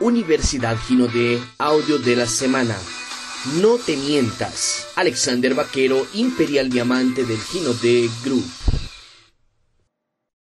Universidad Gino de Audio de la Semana. No te mientas. Alexander Vaquero, Imperial Diamante del Gino de Group.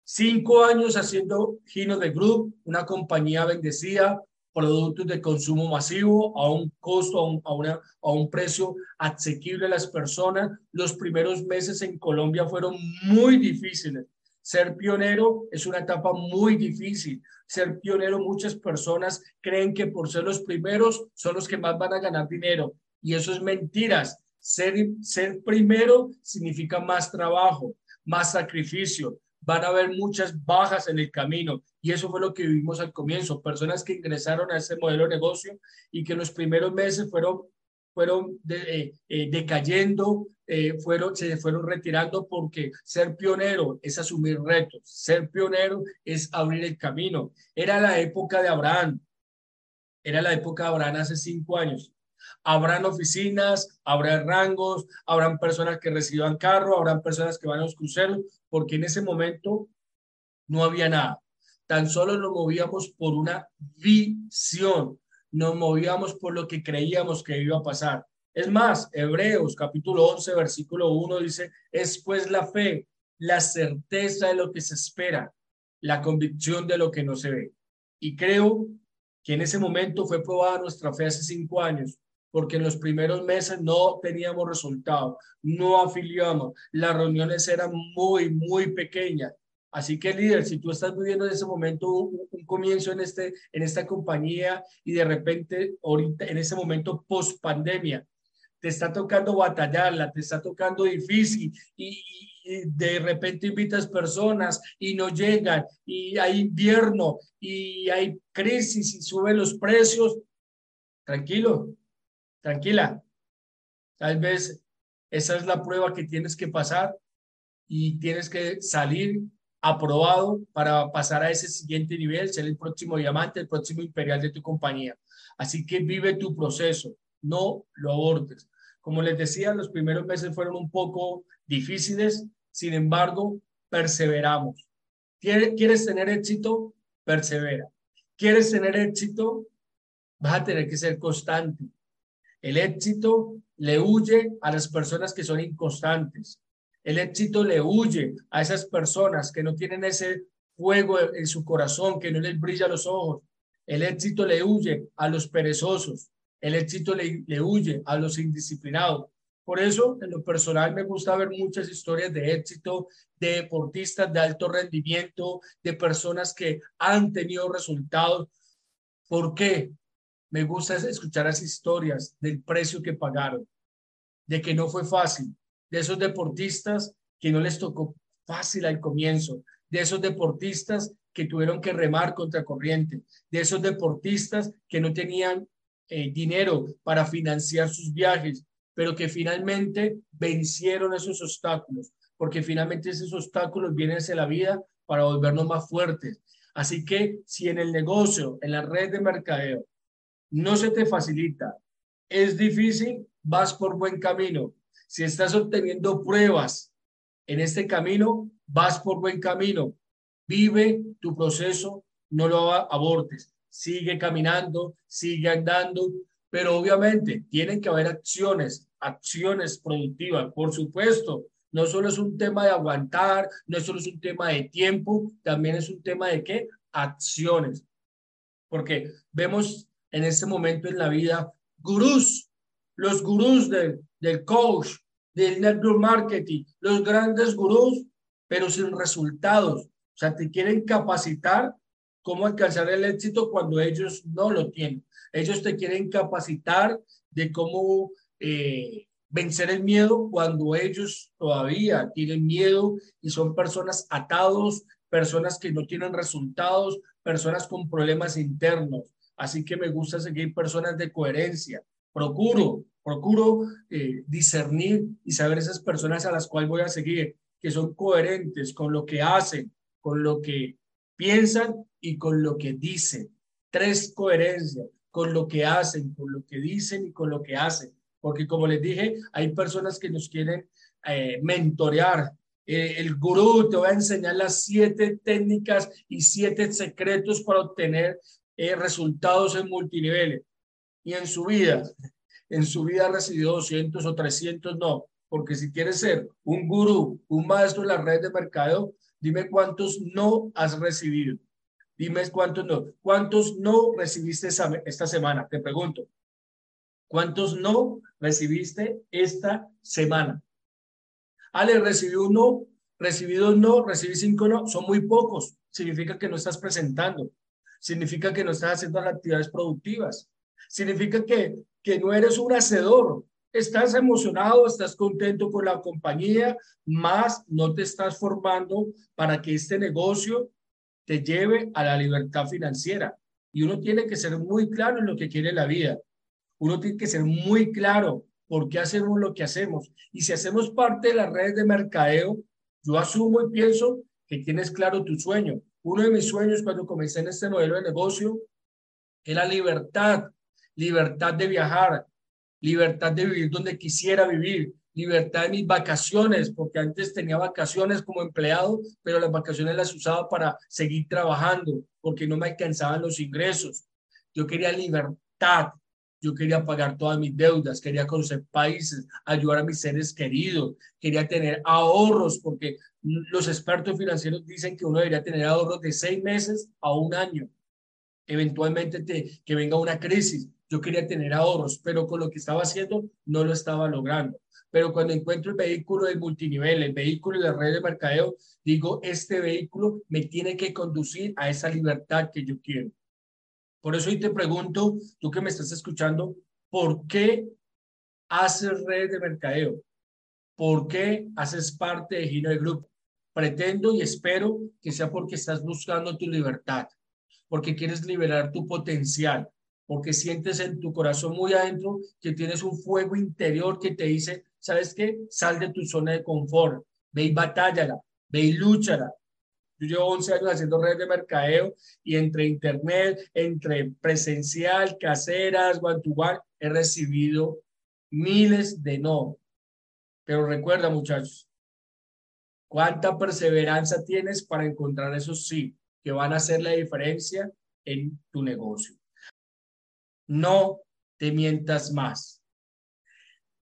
Cinco años haciendo Gino de Group, una compañía bendecida, productos de consumo masivo a un costo, a un, a, a un precio asequible a las personas. Los primeros meses en Colombia fueron muy difíciles. Ser pionero es una etapa muy difícil. Ser pionero, muchas personas creen que por ser los primeros son los que más van a ganar dinero. Y eso es mentiras. Ser, ser primero significa más trabajo, más sacrificio, van a haber muchas bajas en el camino. Y eso fue lo que vivimos al comienzo. Personas que ingresaron a ese modelo de negocio y que en los primeros meses fueron, fueron eh, eh, decayendo, eh, fueron, se fueron retirando porque ser pionero es asumir retos. Ser pionero es abrir el camino. Era la época de Abraham. Era la época de Abraham hace cinco años. Habrán oficinas, habrá rangos, habrán personas que reciban carro, habrán personas que van a los cruceros, porque en ese momento no había nada. Tan solo nos movíamos por una visión, nos movíamos por lo que creíamos que iba a pasar. Es más, Hebreos capítulo 11, versículo 1 dice, es pues la fe, la certeza de lo que se espera, la convicción de lo que no se ve. Y creo que en ese momento fue probada nuestra fe hace cinco años, porque en los primeros meses no teníamos resultados, no afiliamos, las reuniones eran muy, muy pequeñas. Así que líder, si tú estás viviendo en ese momento un, comienzo en, este, en esta compañía y de repente ahorita en ese momento post pandemia, te está tocando batallarla, te está tocando difícil y, y, de repente invitas personas y no llegan y hay invierno y hay crisis y suben los precios, tranquilo, tranquila. Tal vez esa es la prueba que tienes que pasar y tienes que salir aprobado para pasar a ese siguiente nivel, ser el próximo diamante, el próximo imperial de tu compañía. Así que vive tu proceso, no lo abortes. Como les decía, los primeros meses fueron un poco difíciles, sin embargo, perseveramos. ¿Quieres tener éxito? Persevera. ¿Quieres tener éxito? Vas a tener que ser constante. El éxito le huye a las personas que son inconstantes. El éxito le huye a esas personas que no tienen ese fuego en su corazón, que no les brilla los ojos. El éxito le huye a los perezosos. El éxito le, le huye a los indisciplinados. Por eso, en lo personal, me gusta ver muchas historias de éxito, de deportistas de alto rendimiento, de personas que han tenido resultados. ¿Por qué? Me gusta escuchar las historias del precio que pagaron, de que no fue fácil, de esos deportistas que no les tocó fácil al comienzo, de esos deportistas que tuvieron que remar contra corriente, de esos deportistas que no tenían eh, dinero para financiar sus viajes, pero que finalmente vencieron esos obstáculos, porque finalmente esos obstáculos vienen hacia la vida para volvernos más fuertes. Así que si en el negocio, en la red de mercadeo, no se te facilita, es difícil, vas por buen camino. Si estás obteniendo pruebas en este camino, vas por buen camino. Vive tu proceso, no lo abortes. Sigue caminando, sigue andando, pero obviamente tienen que haber acciones, acciones productivas, por supuesto. No solo es un tema de aguantar, no solo es un tema de tiempo, también es un tema de qué? Acciones. Porque vemos en este momento en la vida gurús, los gurús del, del coach, del network marketing, los grandes gurús, pero sin resultados. O sea, te quieren capacitar cómo alcanzar el éxito cuando ellos no lo tienen. Ellos te quieren capacitar de cómo eh, vencer el miedo cuando ellos todavía tienen miedo y son personas atados, personas que no tienen resultados, personas con problemas internos. Así que me gusta seguir personas de coherencia. Procuro, procuro eh, discernir y saber esas personas a las cuales voy a seguir, que son coherentes con lo que hacen, con lo que piensan y con lo que dicen. Tres coherencias, con lo que hacen, con lo que dicen y con lo que hacen. Porque como les dije, hay personas que nos quieren eh, mentorear, eh, el gurú te va a enseñar las siete técnicas y siete secretos para obtener eh, resultados en multiniveles y en su vida, en su vida ha recibido 200 o 300, no, porque si quieres ser un gurú, un maestro en la red de mercado, dime cuántos no has recibido. Dime cuántos no. ¿Cuántos no recibiste esta semana? Te pregunto. ¿Cuántos no recibiste esta semana? Ale, recibí uno, recibí dos no, recibí cinco no. Son muy pocos. Significa que no estás presentando. Significa que no estás haciendo las actividades productivas. Significa que, que no eres un hacedor, estás emocionado, estás contento con la compañía, más no te estás formando para que este negocio te lleve a la libertad financiera. Y uno tiene que ser muy claro en lo que quiere la vida. Uno tiene que ser muy claro por qué hacemos lo que hacemos. Y si hacemos parte de las redes de mercadeo, yo asumo y pienso que tienes claro tu sueño. Uno de mis sueños cuando comencé en este modelo de negocio era libertad, libertad de viajar, libertad de vivir donde quisiera vivir, libertad de mis vacaciones, porque antes tenía vacaciones como empleado, pero las vacaciones las usaba para seguir trabajando, porque no me alcanzaban los ingresos. Yo quería libertad, yo quería pagar todas mis deudas, quería conocer países, ayudar a mis seres queridos, quería tener ahorros, porque los expertos financieros dicen que uno debería tener ahorros de seis meses a un año. Eventualmente te, que venga una crisis, yo quería tener ahorros, pero con lo que estaba haciendo no lo estaba logrando. Pero cuando encuentro el vehículo de multinivel, el vehículo de la red de mercadeo, digo, este vehículo me tiene que conducir a esa libertad que yo quiero. Por eso hoy te pregunto, tú que me estás escuchando, ¿por qué haces red de mercadeo? ¿Por qué haces parte de Gino de Group? Pretendo y espero que sea porque estás buscando tu libertad, porque quieres liberar tu potencial, porque sientes en tu corazón muy adentro que tienes un fuego interior que te dice, ¿sabes qué? Sal de tu zona de confort, ve y batállala, ve y lúchala. Yo llevo 11 años haciendo redes de mercadeo y entre internet, entre presencial, caseras, one to one, he recibido miles de no. Pero recuerda, muchachos, cuánta perseverancia tienes para encontrar esos sí que van a hacer la diferencia en tu negocio no te mientas más.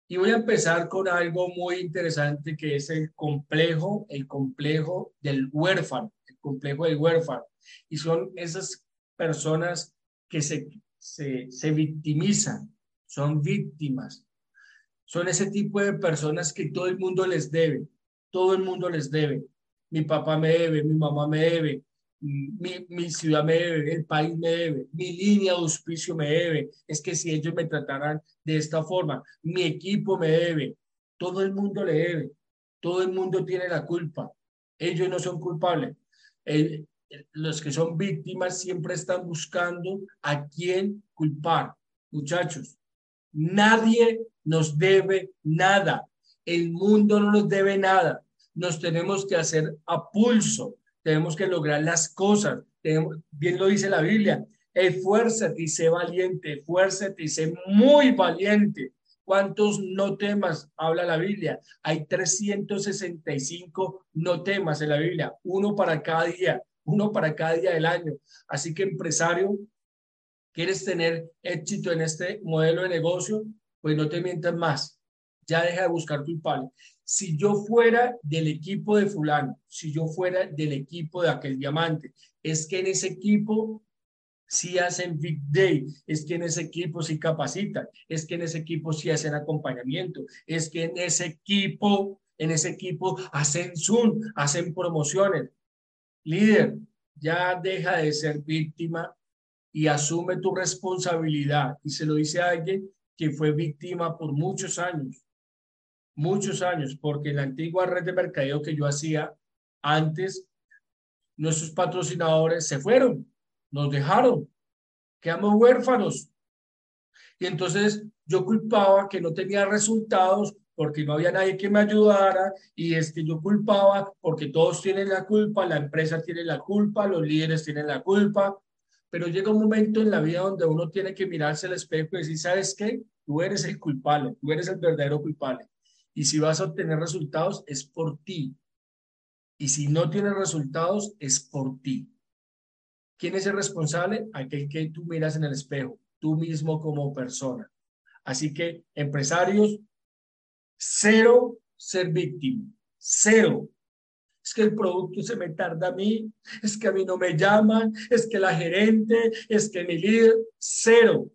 Y voy a empezar con algo muy interesante que es el complejo, el complejo del huérfano, el complejo del huérfano. Y son esas personas que se, se, se victimizan, son víctimas. Son ese tipo de personas que todo el mundo les debe, todo el mundo les debe. Mi papá me debe, mi mamá me debe, mi, mi, ciudad me debe, el país me debe, mi línea de auspicio me debe. Es que si ellos me trataran de esta forma, mi equipo me debe, todo el mundo le debe, todo el mundo tiene la culpa. Ellos no son culpables. los que son víctimas siempre están buscando a quién culpar. Muchachos, nadie nos debe nada. El mundo no nos debe nada. Nos tenemos que hacer a pulso tenemos que lograr las cosas. bien lo dice la Biblia, esfuérzate y sé valiente, esfuérzate y sé muy valiente. ¿Cuántos no temas habla la Biblia? Hay 365 no temas en la Biblia, uno para cada día, uno para cada día del año. Así que empresario, ¿quieres tener éxito en este modelo de negocio? Pues no te mientas más. Ya deja de buscar culpable si yo fuera del equipo de fulano, si yo fuera del equipo de aquel diamante, es que en ese equipo sí hacen Big Day, es que en ese equipo sí capacitan, es que en ese equipo sí hacen acompañamiento, es que en ese equipo, en ese equipo hacen Zoom, hacen promociones. Líder, ya deja de ser víctima y asume tu responsabilidad. Y se lo dice a alguien que fue víctima por muchos años muchos años, porque la antigua red de mercadeo que yo hacía antes, nuestros patrocinadores se fueron, nos dejaron, quedamos huérfanos. Y entonces yo culpaba que no tenía resultados porque no había nadie que me ayudara y es que yo culpaba porque todos tienen la culpa, la empresa tiene la culpa, los líderes tienen la culpa, pero llega un momento en la vida donde uno tiene que mirarse al espejo y decir, ¿sabes qué? Tú eres el culpable, tú eres el verdadero culpable. Y si vas a obtener resultados, es por ti. Y si no tienes resultados, es por ti. ¿Quién es el responsable? Aquel que tú miras en el espejo, tú mismo como persona. Así que, empresarios, cero ser víctima, cero. Es que el producto se me tarda a mí, es que a mí no me llaman, es que la gerente, es que mi líder, cero.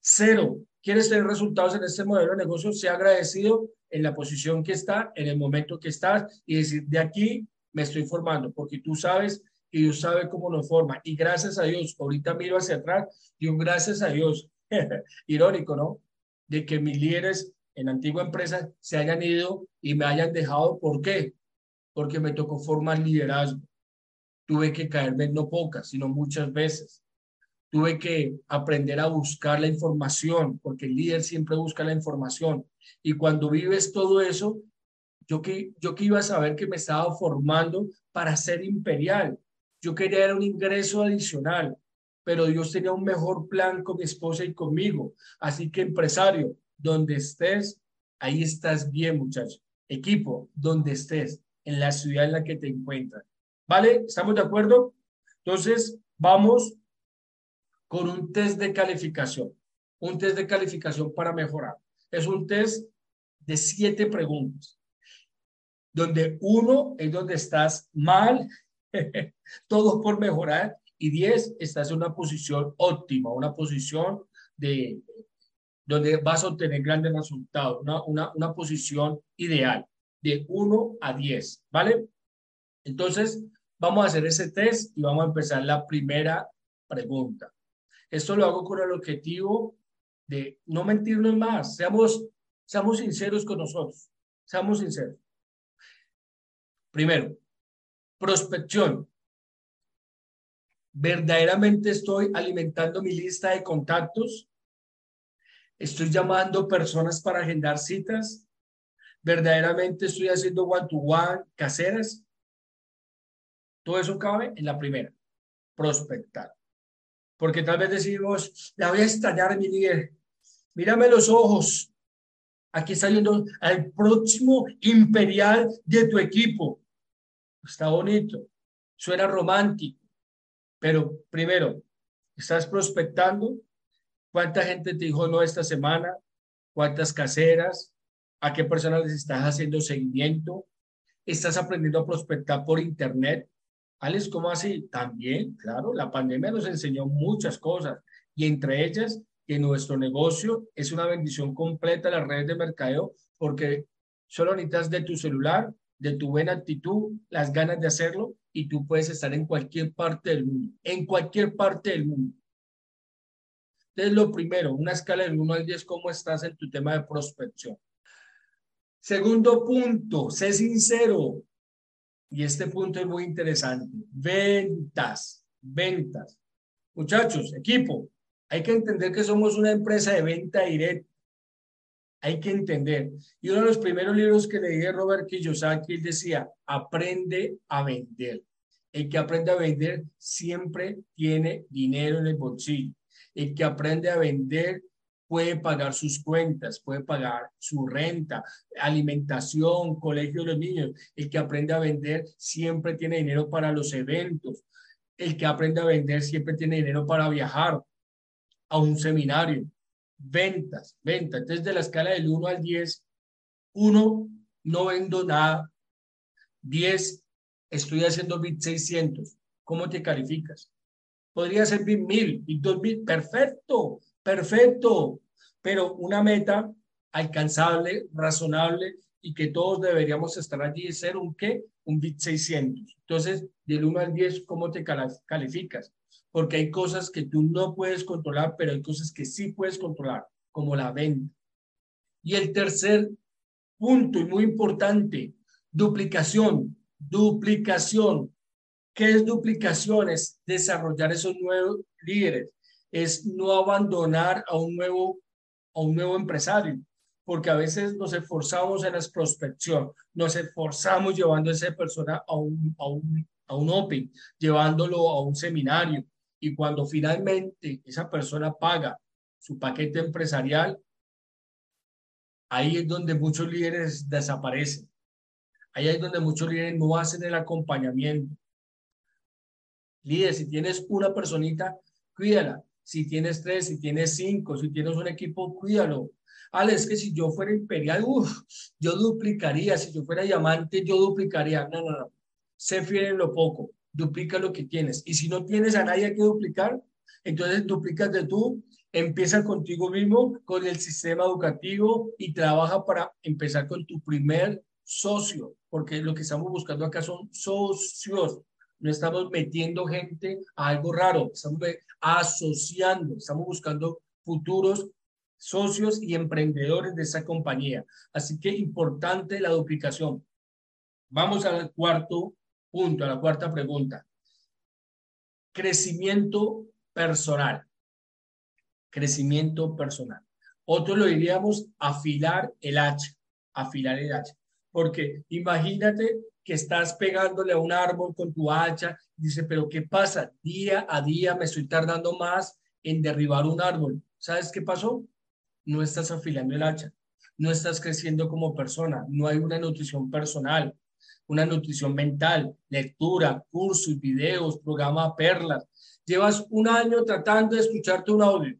Cero. ¿Quieres tener resultados en este modelo de negocio? Sea agradecido en la posición que está, en el momento que estás y decir, de aquí me estoy formando, porque tú sabes y Dios sabe cómo nos forma. Y gracias a Dios, ahorita miro hacia atrás, digo, gracias a Dios, irónico, ¿no? De que mis líderes en la antigua empresa se hayan ido y me hayan dejado. ¿Por qué? Porque me tocó formar liderazgo. Tuve que caerme no pocas, sino muchas veces tuve que aprender a buscar la información, porque el líder siempre busca la información. Y cuando vives todo eso, yo que, yo que iba a saber que me estaba formando para ser imperial. Yo quería un ingreso adicional, pero Dios tenía un mejor plan con mi esposa y conmigo. Así que empresario, donde estés, ahí estás bien, muchacho. Equipo, donde estés, en la ciudad en la que te encuentras. ¿Vale? ¿Estamos de acuerdo? Entonces, vamos con un test de calificación. Un test de calificación para mejorar. Es un test de siete preguntas, donde uno es donde estás mal, todo por mejorar, y diez, estás en una posición óptima, una posición de donde vas a obtener grandes resultados, una, una, posición ideal, de 1 a 10, ¿vale? Entonces, vamos a hacer ese test y vamos a empezar la primera pregunta. Esto lo hago con el objetivo de no mentirnos más. Seamos, seamos sinceros con nosotros. Seamos sinceros. Primero, prospección. ¿Verdaderamente estoy alimentando mi lista de contactos? ¿Estoy llamando personas para agendar citas? ¿Verdaderamente estoy haciendo one-to-one caseras? Todo eso cabe en la primera, prospectar. Porque tal vez decimos, la voy a estallar, mi líder. Mírame los ojos. Aquí está yendo al próximo imperial de tu equipo. Está bonito. Suena romántico. Pero primero, ¿estás prospectando? ¿Cuánta gente te dijo no esta semana? ¿Cuántas caseras? ¿A qué personas les estás haciendo seguimiento? ¿Estás aprendiendo a prospectar por internet? Alex, ¿cómo así? También, claro, la pandemia nos enseñó muchas cosas y entre ellas que nuestro negocio es una bendición completa las redes de mercadeo porque solo necesitas de tu celular, de tu buena actitud, las ganas de hacerlo y tú puedes estar en cualquier parte del mundo, en cualquier parte del mundo. Entonces, lo primero, una escala del 1 al 10, ¿cómo estás en tu tema de prospección? Segundo punto, sé sincero. Y este punto es muy interesante. Ventas, ventas. Muchachos, equipo, hay que entender que somos una empresa de venta directa. Hay que entender. Y uno de los primeros libros que leí de Robert Kiyosaki, decía, aprende a vender. El que aprende a vender siempre tiene dinero en el bolsillo. El que aprende a vender puede pagar sus cuentas, puede pagar su renta, alimentación, colegio de los niños. El que aprende a vender siempre tiene dinero para los eventos. El que aprende a vender siempre tiene dinero para viajar a un seminario. Ventas, ventas. Entonces, de la escala del 1 al 10, 1, no vendo nada. 10, estoy haciendo bit 600. ¿Cómo te calificas? Podría ser bit 1000, bit 2000. Perfecto perfecto, pero una meta alcanzable, razonable y que todos deberíamos estar allí y ser un qué, un bit 600. Entonces, del 1 al 10, ¿cómo te calificas? Porque hay cosas que tú no puedes controlar, pero hay cosas que sí puedes controlar, como la venta. Y el tercer punto y muy importante, duplicación, duplicación. ¿Qué es duplicación? Es desarrollar esos nuevos líderes, es no abandonar a un nuevo, a un nuevo empresario, porque a veces nos esforzamos en la prospección, nos esforzamos llevando a esa persona a un, a un, a un Open, llevándolo a un seminario, y cuando finalmente esa persona paga su paquete empresarial, ahí es donde muchos líderes desaparecen. Ahí es donde muchos líderes no hacen el acompañamiento. Líder, si tienes una personita, cuídala. Si tienes tres, si tienes cinco, si tienes un equipo, cuídalo. Ale, es que si yo fuera imperial, yo duplicaría. Si yo fuera diamante, yo duplicaría. No, no, no. Sé fiel en lo poco. Duplica lo que tienes. Y si no tienes a nadie que duplicar, entonces duplicas de tú. Empieza contigo mismo, con el sistema educativo y trabaja para empezar con tu primer socio, porque lo que estamos buscando acá son socios. No estamos metiendo gente a algo raro, estamos asociando, estamos buscando futuros socios y emprendedores de esa compañía. Así que importante la duplicación. Vamos al cuarto punto, a la cuarta pregunta. Crecimiento personal. Crecimiento personal. Otro lo diríamos afilar el hacha, afilar el hacha. Porque imagínate que estás pegándole a un árbol con tu hacha, dice, pero ¿qué pasa? Día a día me estoy tardando más en derribar un árbol. ¿Sabes qué pasó? No estás afilando el hacha, no estás creciendo como persona, no hay una nutrición personal, una nutrición mental, lectura, cursos, videos, programa Perlas. Llevas un año tratando de escucharte un audio.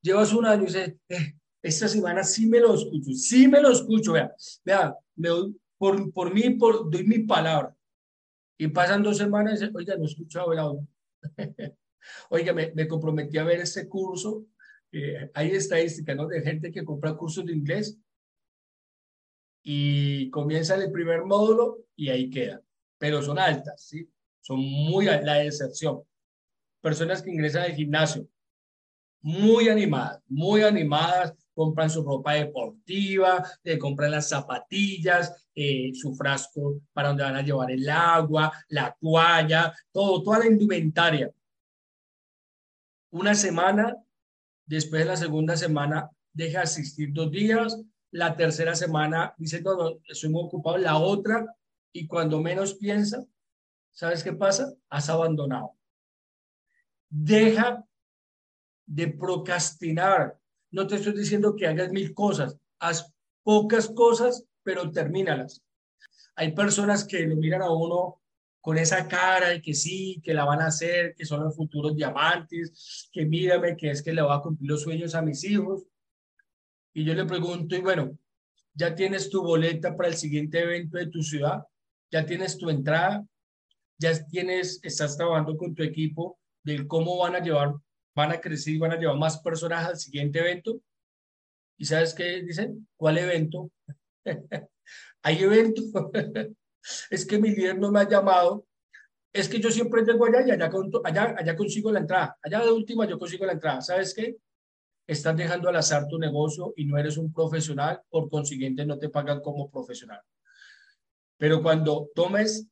Llevas un año y dices, eh, esta semana sí me lo escucho, sí me lo escucho, vea, vea, me por, por mí, por, doy mi palabra. Y pasan dos semanas oiga, no he escuchado el audio. oiga, me, me, comprometí a ver este curso. Eh, hay estadísticas, ¿no? De gente que compra cursos de inglés y comienza el primer módulo y ahí queda. Pero son altas, ¿sí? Son muy la excepción. Personas que ingresan al gimnasio, muy animadas, muy animadas, compran su ropa deportiva, eh, compran las zapatillas, eh, su frasco para donde van a llevar el agua, la toalla, todo, toda la indumentaria. Una semana, después de la segunda semana, deja asistir dos días, la tercera semana dice, no, no, estoy muy ocupado, la otra, y cuando menos piensa, ¿sabes qué pasa? Has abandonado. Deja de procrastinar. No te estoy diciendo que hagas mil cosas, haz pocas cosas, pero termínalas. Hay personas que lo miran a uno con esa cara de que sí, que la van a hacer, que son los futuros diamantes, que mírame, que es que le va a cumplir los sueños a mis hijos. Y yo le pregunto, y bueno, ¿ya tienes tu boleta para el siguiente evento de tu ciudad? ¿Ya tienes tu entrada? ¿Ya tienes, estás trabajando con tu equipo de cómo van a llevar van a crecer y van a llevar más personas al siguiente evento. ¿Y sabes qué dicen? ¿Cuál evento? Hay evento. es que mi líder no me ha llamado. Es que yo siempre llego allá y allá, allá, allá consigo la entrada. Allá de última yo consigo la entrada. ¿Sabes qué? Estás dejando al azar tu negocio y no eres un profesional, por consiguiente no te pagan como profesional. Pero cuando tomes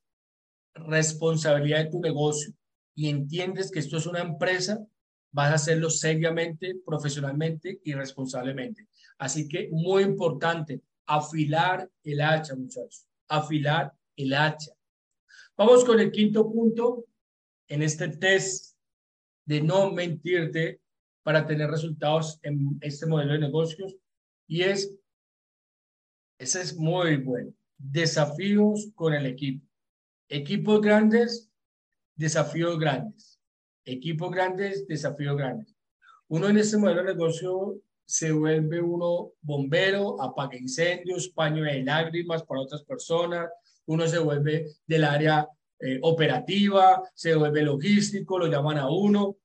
responsabilidad de tu negocio y entiendes que esto es una empresa, vas a hacerlo seriamente, profesionalmente y responsablemente. Así que muy importante, afilar el hacha, muchachos, afilar el hacha. Vamos con el quinto punto en este test de no mentirte para tener resultados en este modelo de negocios y es, ese es muy bueno, desafíos con el equipo. Equipos grandes, desafíos grandes equipos grandes, desafíos grandes. Uno en este modelo de negocio se vuelve uno bombero, apaga incendios, paño de lágrimas para otras personas, uno se vuelve del área eh, operativa, se vuelve logístico, lo llaman a uno.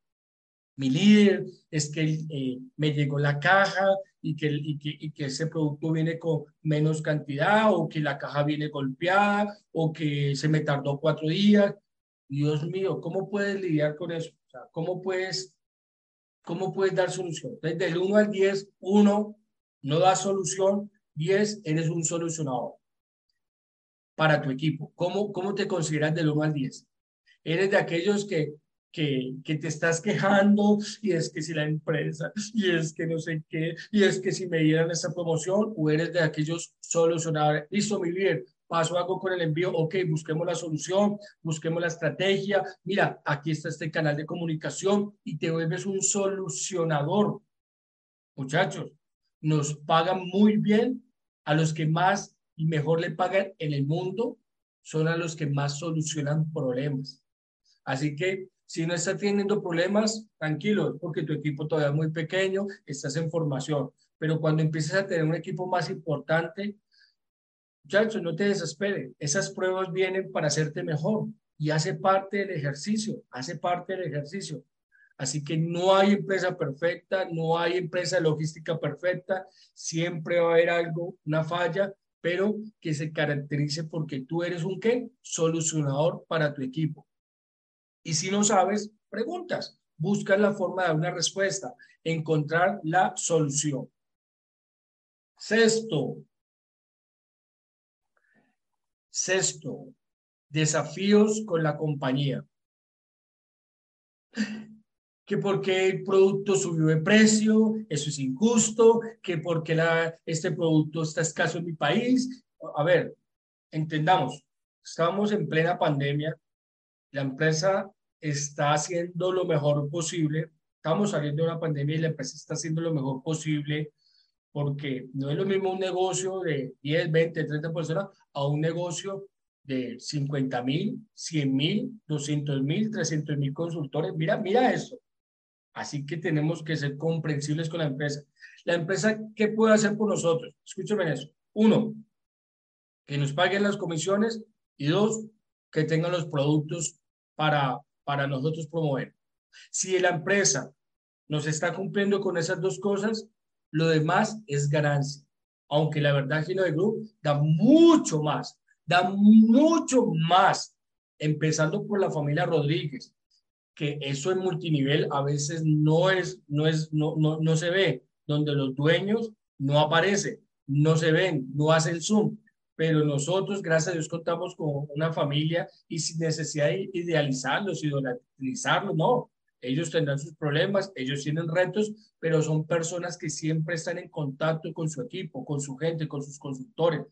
Mi líder es que eh, me llegó la caja y que, y, que, y que ese producto viene con menos cantidad o que la caja viene golpeada o que se me tardó cuatro días. Dios mío, ¿cómo puedes lidiar con eso? O sea, ¿cómo puedes, cómo puedes dar solución? Desde el 1 al 10, 1 no da solución, 10 eres un solucionador para tu equipo. ¿Cómo, cómo te consideras del 1 al 10? ¿Eres de aquellos que, que, que, te estás quejando y es que si la empresa y es que no sé qué y es que si me dieran esa promoción o eres de aquellos solucionadores. Listo, mi líder, paso algo con el envío, ok, busquemos la solución, busquemos la estrategia, mira, aquí está este canal de comunicación y te vuelves un solucionador. Muchachos, nos pagan muy bien a los que más y mejor le pagan en el mundo, son a los que más solucionan problemas. Así que Si no estás teniendo problemas, tranquilo, porque tu equipo todavía es muy pequeño, estás en formación. Pero cuando empieces a tener un equipo más importante, muchachos, no te desesperes. Esas pruebas vienen para hacerte mejor y hace parte del ejercicio, hace parte del ejercicio. Así que no hay empresa perfecta, no hay empresa logística perfecta, siempre va a haber algo, una falla, pero que se caracterice porque tú eres un qué? Solucionador para tu equipo. Y si no sabes, preguntas, buscas la forma de una respuesta, encontrar la solución. Sexto, sexto, desafíos con la compañía. Que porque el producto subió de precio, eso es injusto, que porque la, este producto está escaso en mi país. A ver, entendamos, estamos en plena pandemia, la empresa está haciendo lo mejor posible. Estamos saliendo de una pandemia y la empresa está haciendo lo mejor posible porque no es lo mismo un negocio de 10, 20, 30 personas a un negocio de 50 mil, 100 mil, 200 mil, 300 mil consultores. Mira, mira eso. Así que tenemos que ser comprensibles con la empresa. La empresa, ¿qué puede hacer por nosotros? Escúchame eso. Uno, que nos paguen las comisiones y dos, que tengan los productos para, para nosotros promover. Si la empresa nos está cumpliendo con esas dos cosas, lo demás es ganancia. Aunque la verdad Gino de Group da mucho más, da mucho más, empezando por la familia Rodríguez, que eso en multinivel a veces no es, no es, no, no, no se ve, donde los dueños no aparecen, no se ven, no hacen zoom, pero nosotros, gracias a Dios, contamos con una familia y sin necesidad de idealizarlos, idolatrarlos, no. Ellos tendrán sus problemas, ellos tienen retos, pero son personas que siempre están en contacto con su equipo, con su gente, con sus consultores.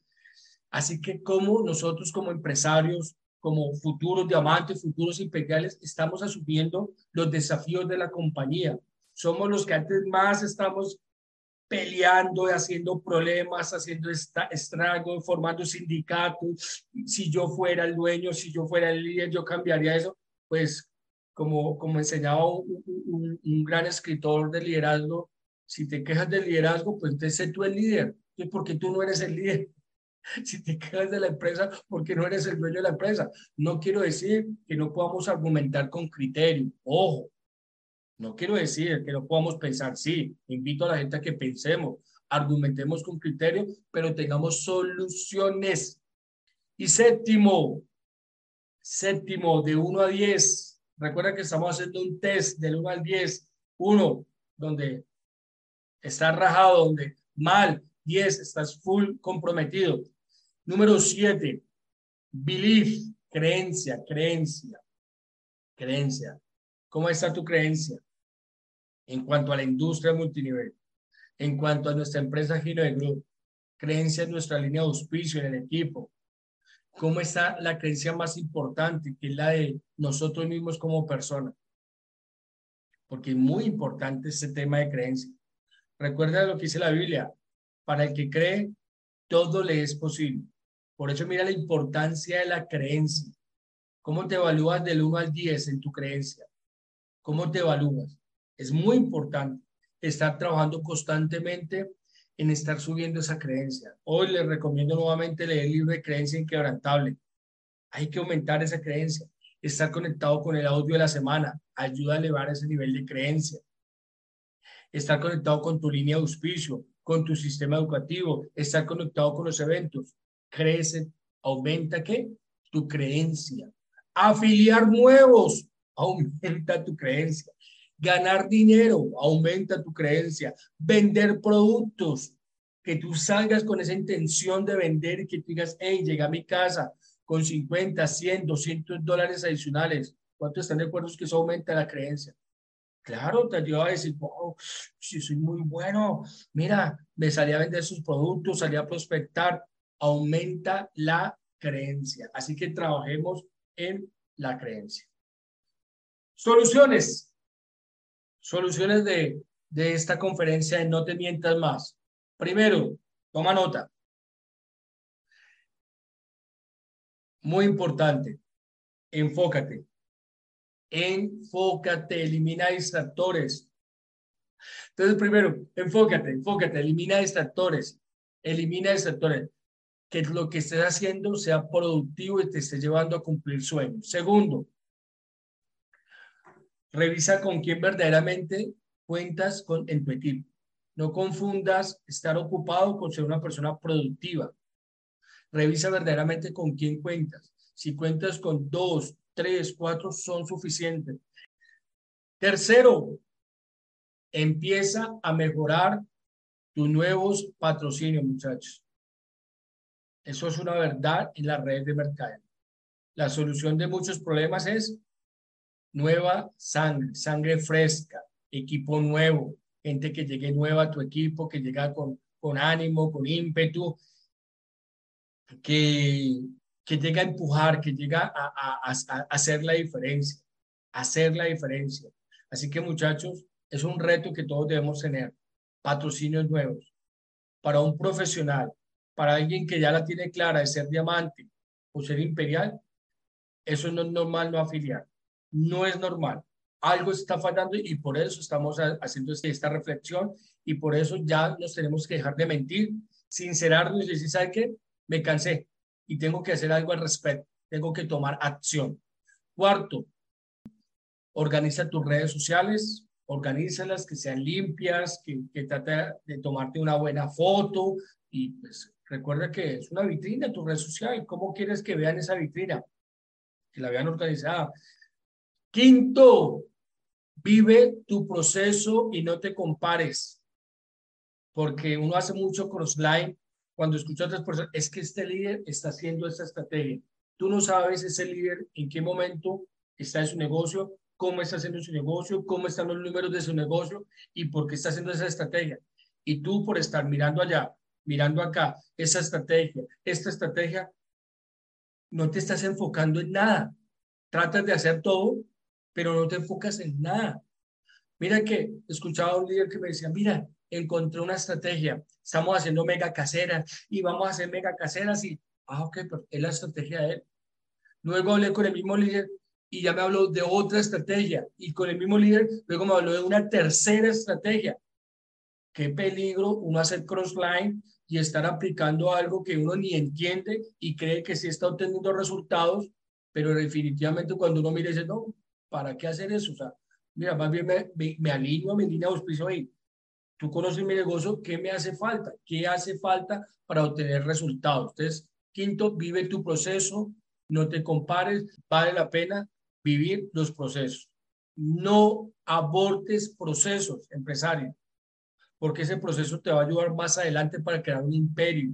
Así que como nosotros como empresarios, como futuros diamantes, futuros imperiales, estamos asumiendo los desafíos de la compañía. Somos los que antes más estamos peleando, haciendo problemas, haciendo estragos, formando sindicatos. Si yo fuera el dueño, si yo fuera el líder, yo cambiaría eso. Pues como, como enseñaba un, un, gran escritor de liderazgo, si te quejas del liderazgo, pues entonces sé tú el líder. porque tú no eres el líder. Si te quejas de la empresa, porque no eres el dueño de la empresa. No quiero decir que no podamos argumentar con criterio. Ojo, no quiero decir que no podamos pensar, sí, invito a la gente a que pensemos, argumentemos con criterio, pero tengamos soluciones. Y séptimo, séptimo, de 1 a 10, recuerda que estamos haciendo un test del 1 al 10, 1, donde está rajado, donde mal, 10, estás full comprometido. Número 7, belief, creencia, creencia, creencia. ¿Cómo está tu creencia? en cuanto a la industria multinivel, en cuanto a nuestra empresa Giro de Group, creencia en nuestra línea de auspicio en el equipo, cómo está la creencia más importante, que es la de nosotros mismos como personas. Porque es muy importante ese tema de creencia. Recuerda lo que dice la Biblia, para el que cree, todo le es posible. Por eso mira la importancia de la creencia. ¿Cómo te evalúas del 1 al 10 en tu creencia? ¿Cómo te evalúas? Es muy importante estar trabajando constantemente en estar subiendo esa creencia. Hoy les recomiendo nuevamente leer el libro de Creencia Inquebrantable. Hay que aumentar esa creencia. Estar conectado con el audio de la semana ayuda a elevar ese nivel de creencia. Estar conectado con tu línea de auspicio, con tu sistema educativo, estar conectado con los eventos. Crece, aumenta qué? Tu creencia. Afiliar nuevos, aumenta tu creencia. Ganar dinero aumenta tu creencia. Vender productos, que tú salgas con esa intención de vender y que tú digas, hey, llegué a mi casa con 50, 100, 200 dólares adicionales. ¿Cuántos están de acuerdo que eso aumenta la creencia? Claro, te ayuda a decir, wow, si soy muy bueno, mira, me salí a vender sus productos, salí a prospectar, aumenta la creencia. Así que trabajemos en la creencia. Soluciones. Soluciones de, de esta conferencia de No te mientas más. Primero, toma nota. Muy importante, enfócate. Enfócate, elimina distractores. Entonces, primero, enfócate, enfócate, elimina distractores, elimina distractores. Que lo que estés haciendo sea productivo y te esté llevando a cumplir sueños. Segundo, revisa con quién verdaderamente cuentas con, en tu equipo. No confundas estar ocupado con ser una persona productiva. Revisa verdaderamente con quién cuentas. Si cuentas con dos, tres, cuatro, son suficientes. Tercero, empieza a mejorar tus nuevos patrocinios, muchachos. Eso es una verdad en la red de mercado. La solución de muchos problemas es nueva sangre, sangre fresca, equipo nuevo, gente que llegue nueva a tu equipo, que llega con, con ánimo, con ímpetu, que, que llega a empujar, que llega a, a, a, hacer la diferencia, hacer la diferencia. Así que muchachos, es un reto que todos debemos tener, patrocinios nuevos. Para un profesional, para alguien que ya la tiene clara de ser diamante o ser imperial, eso no es normal no afiliar. No es normal algo está fallando y por eso estamos haciendo este, esta reflexión y por eso ya nos tenemos que dejar de mentir, sincerarnos y decir, ¿sabe qué? Me cansé y tengo que hacer algo al respecto, tengo que tomar acción. Cuarto, organiza tus redes sociales, organízalas, que sean limpias, que, trate de tomarte una buena foto y pues recuerda que es una vitrina tu red social. ¿Cómo quieres que vean esa vitrina? Que la vean organizada. Quinto, Vive tu proceso y no te compares. Porque uno hace mucho crossline cuando escucha a otras personas, es que este líder está haciendo esta estrategia. Tú no sabes ese líder en qué momento está en su negocio, cómo está haciendo su negocio, cómo están los números de su negocio y por qué está haciendo esa estrategia. Y tú por estar mirando allá, mirando acá, esa estrategia, esta estrategia, no te estás enfocando en nada. Tratas de hacer todo pero no te enfocas en nada. Mira que escuchaba a un líder que me decía, mira, encontré una estrategia, estamos haciendo mega caseras y vamos a hacer mega caseras y, ah, ok, pero es la estrategia de él. Luego hablé con el mismo líder y ya me habló de otra estrategia y con el mismo líder luego me habló de una tercera estrategia. Qué peligro uno hacer crossline y estar aplicando algo que uno ni entiende y cree que sí está obteniendo resultados, pero definitivamente cuando uno mira dice, no, ¿para qué hacer eso? O sea, mira, más bien me, me, me alineo a mi línea de auspicio ahí. Tú conoces mi negocio, ¿qué me hace falta? ¿Qué hace falta para obtener resultados? Entonces, quinto, vive tu proceso, no te compares, vale la pena vivir los procesos. No abortes procesos, empresario, porque ese proceso te va a ayudar más adelante para crear un imperio.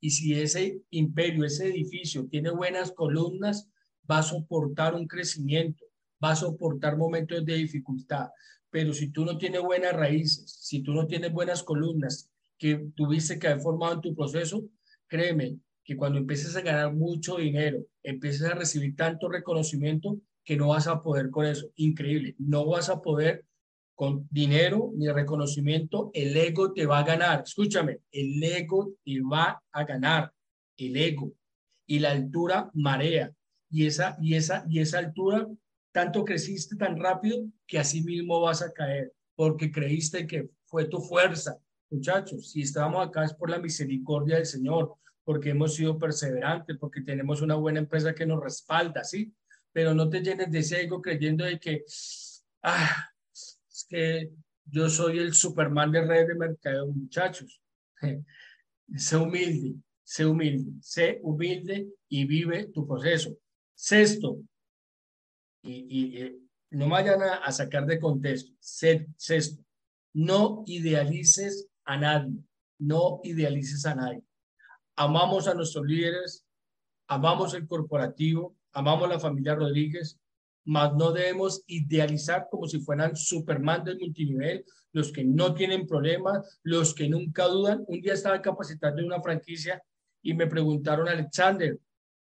Y si ese imperio, ese edificio tiene buenas columnas, va a soportar un crecimiento va a soportar momentos de dificultad. Pero si tú no tienes buenas raíces, si tú no tienes buenas columnas que tuviste que haber formado en tu proceso, créeme que cuando empieces a ganar mucho dinero, empieces a recibir tanto reconocimiento que no vas a poder con eso. Increíble. No vas a poder con dinero ni reconocimiento. El ego te va a ganar. Escúchame, el ego te va a ganar. El ego. Y la altura marea. Y esa, y esa, y esa altura tanto creciste tan rápido que así mismo vas a caer, porque creíste que fue tu fuerza. Muchachos, si estamos acá es por la misericordia del Señor, porque hemos sido perseverantes, porque tenemos una buena empresa que nos respalda, ¿sí? Pero no te llenes de ese ego creyendo de que, ah, es que yo soy el Superman de red de mercado, muchachos. Sé humilde, sé humilde, sé humilde y vive tu proceso. Sexto, y, eh, no vayan a, sacar de contexto. Sexto, no idealices a nadie, no idealices a nadie. Amamos a nuestros líderes, amamos el corporativo, amamos a la familia Rodríguez, mas no debemos idealizar como si fueran Superman del multinivel, los que no tienen problemas, los que nunca dudan. Un día estaba capacitando en una franquicia y me preguntaron, Alexander,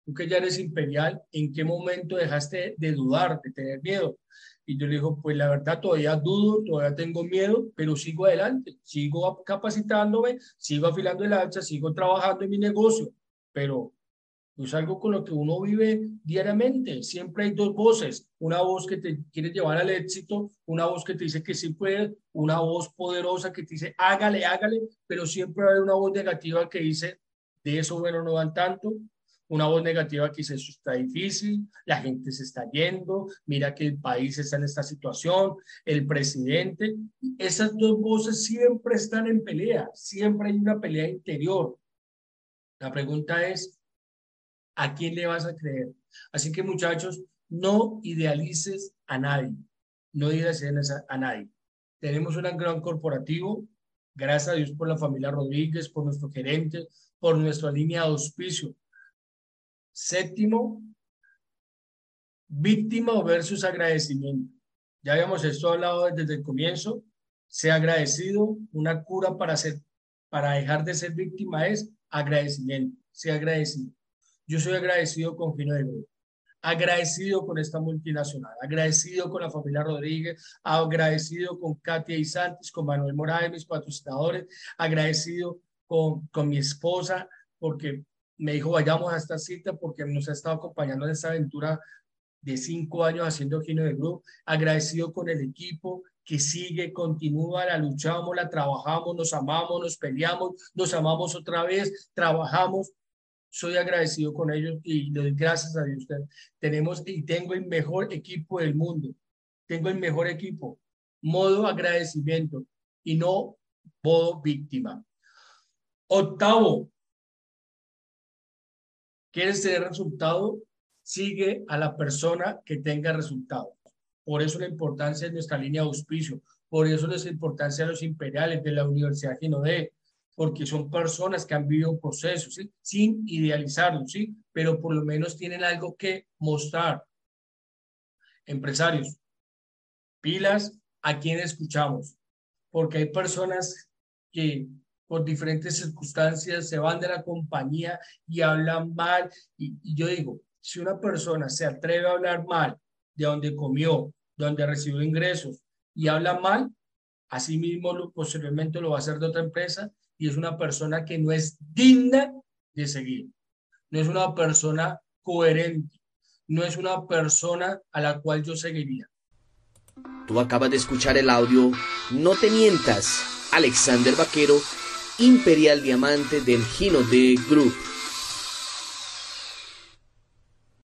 tú que ya eres imperial, ¿en qué momento dejaste de dudar, de tener miedo? Y yo le digo, pues la verdad todavía dudo, todavía tengo miedo, pero sigo adelante, sigo capacitándome, sigo afilando el hacha, sigo trabajando en mi negocio, pero Es algo con lo que uno vive diariamente. Siempre hay dos voces. Una voz que te quiere llevar al éxito, una voz que te dice que sí puede, una voz poderosa que te dice hágale, hágale, pero siempre hay una voz negativa que dice de eso bueno no dan tanto. Una voz negativa que dice eso está difícil, la gente se está yendo, mira que el país está en esta situación, el presidente. Esas dos voces siempre están en pelea, siempre hay una pelea interior. La pregunta es, ¿a quién le vas a creer? Así que muchachos, no idealices a nadie, no idealices a, nadie. Tenemos un gran corporativo, gracias a Dios por la familia Rodríguez, por nuestro gerente, por nuestra línea de auspicio. Séptimo, víctima versus agradecimiento. Ya habíamos esto hablado desde el comienzo. Sea agradecido, una cura para, ser, para dejar de ser víctima es agradecimiento. Sea agradecido. Yo soy agradecido con Fino de Grupo, agradecido con esta multinacional, agradecido con la familia Rodríguez, agradecido con Katia y Santos, con Manuel Morales, mis patrocinadores, agradecido con, con mi esposa, porque me dijo, vayamos a esta cita porque nos ha estado acompañando en esta aventura de cinco años haciendo Gino de Grupo, agradecido con el equipo que sigue, continúa, la luchamos, la trabajamos, nos amamos, nos peleamos, nos amamos otra vez, trabajamos, soy agradecido con ellos y doy gracias a Dios. Tenemos y tengo el mejor equipo del mundo. Tengo el mejor equipo. Modo agradecimiento y no modo víctima. Octavo, ¿quieres tener resultado? Sigue a la persona que tenga resultado. Por eso la importancia de nuestra línea de auspicio. Por eso la importancia de los imperiales de la Universidad Ginodé porque son personas que han vivido procesos, ¿sí? sin idealizarlos, ¿sí? pero por lo menos tienen algo que mostrar. Empresarios, pilas a quien escuchamos, porque hay personas que por diferentes circunstancias se van de la compañía y hablan mal. Y, y yo digo, si una persona se atreve a hablar mal de donde comió, donde recibió ingresos y habla mal, así mismo posteriormente lo va a hacer de otra empresa y es una persona que no es digna de seguir. No es una persona coherente. No es una persona a la cual yo seguiría. Tú acabas de escuchar el audio No te mientas, Alexander Vaquero, Imperial Diamante del Gino de Group.